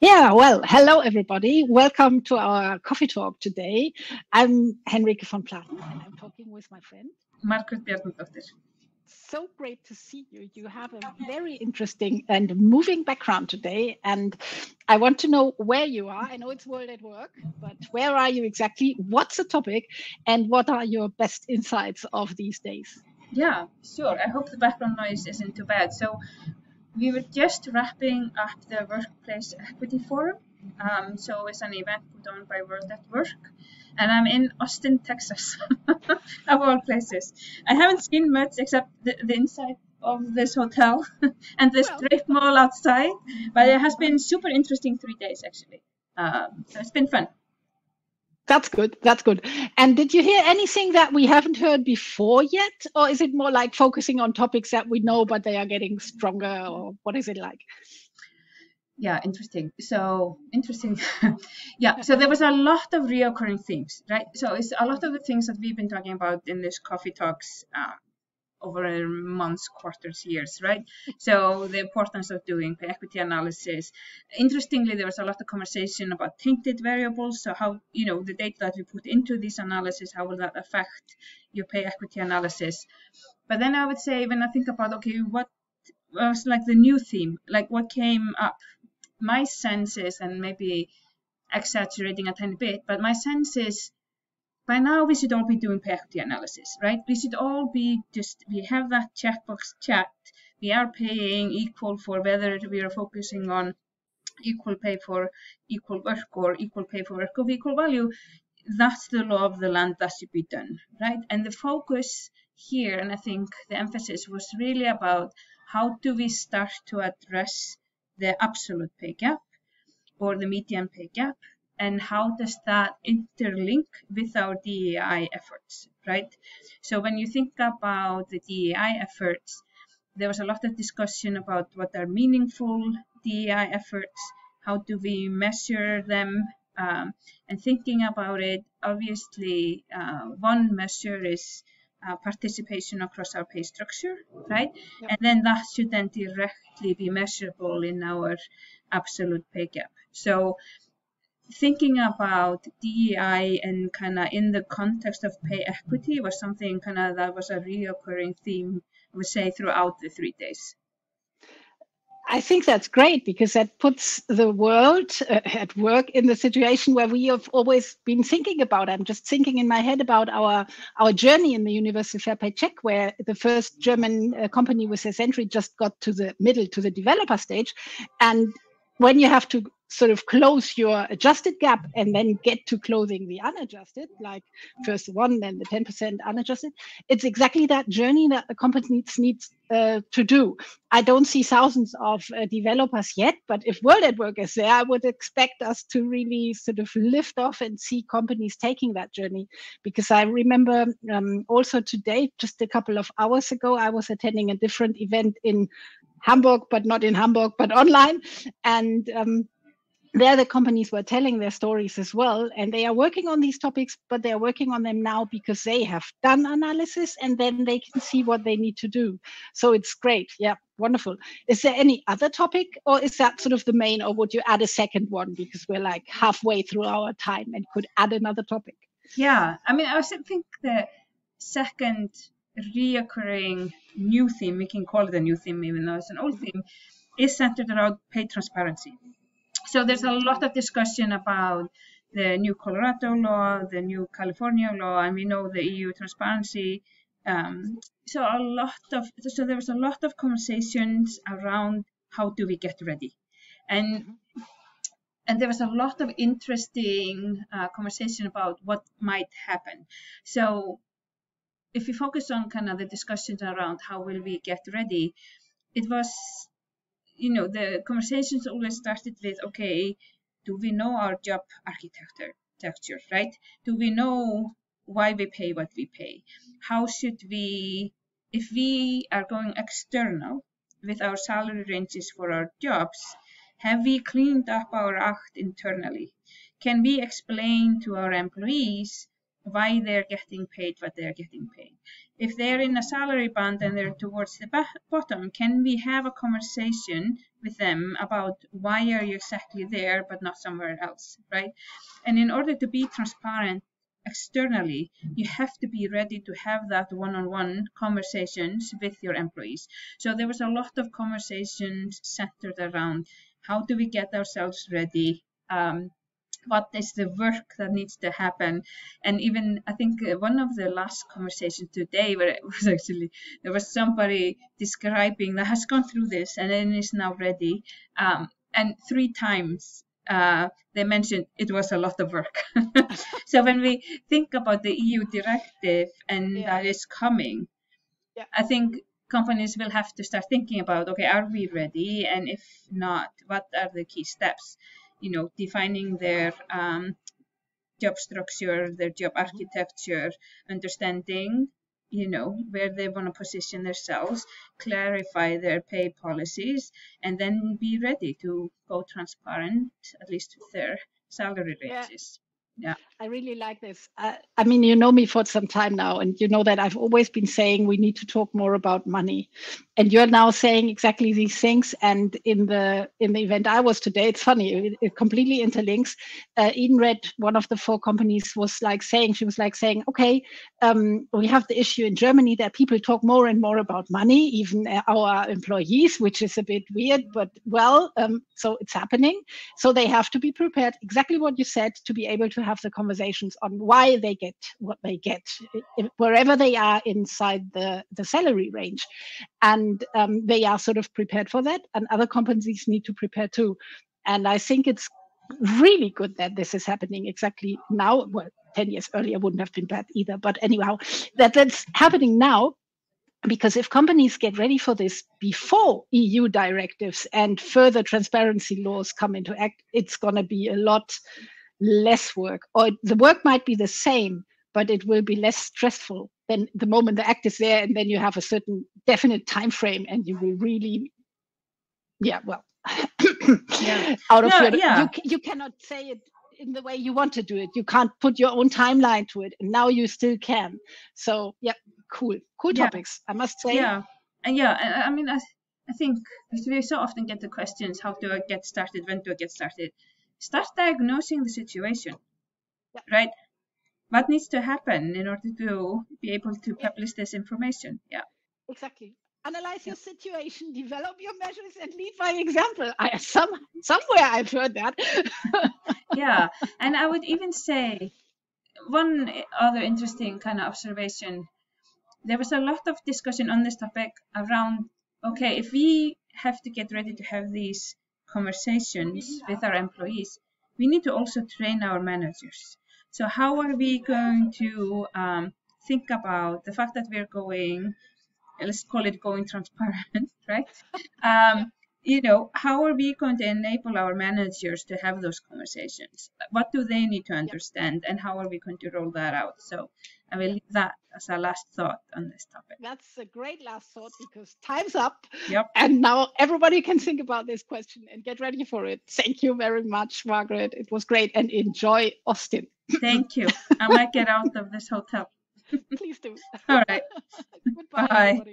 Yeah, well, hello everybody. Welcome to our coffee talk today. I'm Henrike von Platen and I'm talking with my friend Margrét Bjarnadóttir. So great to see you. You have a very interesting and moving background today. And I want to know where you are. I know it's World at Work, but where are you exactly? What's the topic? And what are your best insights of these days? Yeah, sure. I hope the background noise isn't too bad. So, we were just wrapping up the Workplace Equity Forum. Um, so it's an event put on by World at Work. And I'm in Austin, Texas, of all places. I haven't seen much except the, the inside of this hotel and the well. strip mall outside, but it has been super interesting three days actually. Um, so it's been fun. That's good. That's good. And did you hear anything that we haven't heard before yet? Or is it more like focusing on topics that we know, but they are getting stronger? Or what is it like? Yeah, interesting. So interesting. yeah, so there was a lot of reoccurring themes, right? So it's a lot of the things that we've been talking about in this coffee talks uh, over months, quarters, years, right? So the importance of doing pay equity analysis. Interestingly, there was a lot of conversation about tainted variables. So how, you know, the data that we put into this analysis, how will that affect your pay equity analysis? But then I would say when I think about, okay, what was like the new theme, like what came up, my sense is, and maybe exaggerating a tiny bit, but my sense is by now we should all be doing pay equity analysis, right? We should all be just, we have that checkbox checked. We are paying equal for whether we are focusing on equal pay for equal work or equal pay for work of equal value. That's the law of the land that should be done, right? And the focus here, and I think the emphasis was really about how do we start to address the absolute pay gap or the median pay gap and how does that interlink with our DEI efforts, right? So when you think about the DEI efforts, there was a lot of discussion about what are meaningful DEI efforts, how do we measure them, um, and thinking about it, obviously, uh, one measure is uh, participation across our pay structure, right? Yep. And then that should then directly be measurable in our absolute pay gap. So thinking about DEI and kind of in the context of pay equity was something kind of that was a reoccurring theme, I would say, throughout the three days. I think that's great because that puts the world uh, at work in the situation where we have always been thinking about. I'm just thinking in my head about our our journey in the Universal Fair Pay Check, where the first German uh, company with this entry just got to the middle to the developer stage, and when you have to sort of close your adjusted gap and then get to closing the unadjusted, like first one, then the 10% unadjusted, it's exactly that journey that the company needs, needs uh, to do. I don't see thousands of uh, developers yet, but if World at Work is there, I would expect us to really sort of lift off and see companies taking that journey. Because I remember um, also today, just a couple of hours ago, I was attending a different event in Hamburg, but not in Hamburg, but online. And um, there the companies were telling their stories as well and they are working on these topics but they are working on them now because they have done analysis and then they can see what they need to do. So it's great. Yeah wonderful. Is there any other topic or is that sort of the main or would you add a second one? Because we're like halfway through our time and could add another topic. Yeah i mean i think the second reoccurring new theme we can call it a new theme even though it's an old theme is centered around pay transparency so there's a lot of discussion about the new Colorado law, the new California law, and we know the EU transparency. Um, so a lot of so there was a lot of conversations around how do we get ready, and and there was a lot of interesting uh, conversation about what might happen. So if we focus on kind of the discussions around how will we get ready, it was you know, the conversations always started with, okay, do we know our job architecture, texture, right? Do we know why we pay what we pay? How should we, if we are going external with our salary ranges for our jobs, have we cleaned up our act internally? Can we explain to our employees why they're getting paid what they're getting paid? if they're in a salary band and they're towards the bottom, can we have a conversation with them about why are you exactly there but not somewhere else, right? And in order to be transparent externally, you have to be ready to have that one-on-one conversations with your employees. So there was a lot of conversations centered around how do we get ourselves ready um, what is the work that needs to happen and even i think uh, one of the last conversations today where it was actually there was somebody describing that has gone through this and then is now ready um, and three times uh, they mentioned it was a lot of work. so when we think about the EU directive and yeah. that is coming, yeah. I think companies will have to start thinking about okay, are we ready? And if not, what are the key steps? You know, defining their um, job structure, their job mm-hmm. architecture, understanding, you know, where they want to position themselves, clarify their pay policies, and then be ready to go transparent, at least with their salary ranges. Yeah. I really like this. Uh, i mean you know me for some time now and you know that i've always been saying we need to talk more about money. And you're now saying exactly these things and in the in the event i was today it's funny it, it completely interlinks. Uh, Edenred one of the four companies was like saying she was like saying okay um, we have the issue in germany that people talk more and more about money even our employees which is a bit weird but well um, so it's happening. So they have to be prepared exactly what you said to be able to have the conversations on why they get what they get wherever they are inside the, the salary range. And um, they are sort of prepared for that. And other companies need to prepare too. And I think it's really good that this is happening exactly now. Well, 10 years earlier wouldn't have been bad either. But anyhow, that that's happening now because if companies get ready for this before EU directives and further transparency laws come into act, it's going to be a lot less work or the work might be the same but it will be less stressful than the moment the act is there and then you have a certain definite time frame and you will really yeah well yeah. out of no, your yeah. you, you cannot say it in the way you want to do it you can't put your own timeline to it and now you still can so yeah cool cool yeah. topics i must say yeah and yeah i mean i, I think we so often get the questions how do i get started when do i get started start diagnosing the situation, yeah. right? What needs to happen in order to be able to publish this information? Yeah. Exactly. Analyze your situation, develop your measures, and lead by example. I some somewhere I've heard that. yeah, and I would even say one other interesting kind of observation. There was a lot of discussion on this topic around okay, if we have to get ready to have these conversations with our employees, we need to also train our managers. So how are we going to um, think about the fact that we're going, let's call it going transparent, right? Um, you know, how are we going to enable our managers to have those conversations? What do they need to understand, and how are we going to roll that out? So I will leave that as a last thought on this topic. That's a great last thought because time's up. Yep. And now everybody can think about this question and get ready for it. Thank you very much, Margaret. It was great and enjoy Austin. Thank you. I might get out of this hotel. Please do. All right. Goodbye. Bye.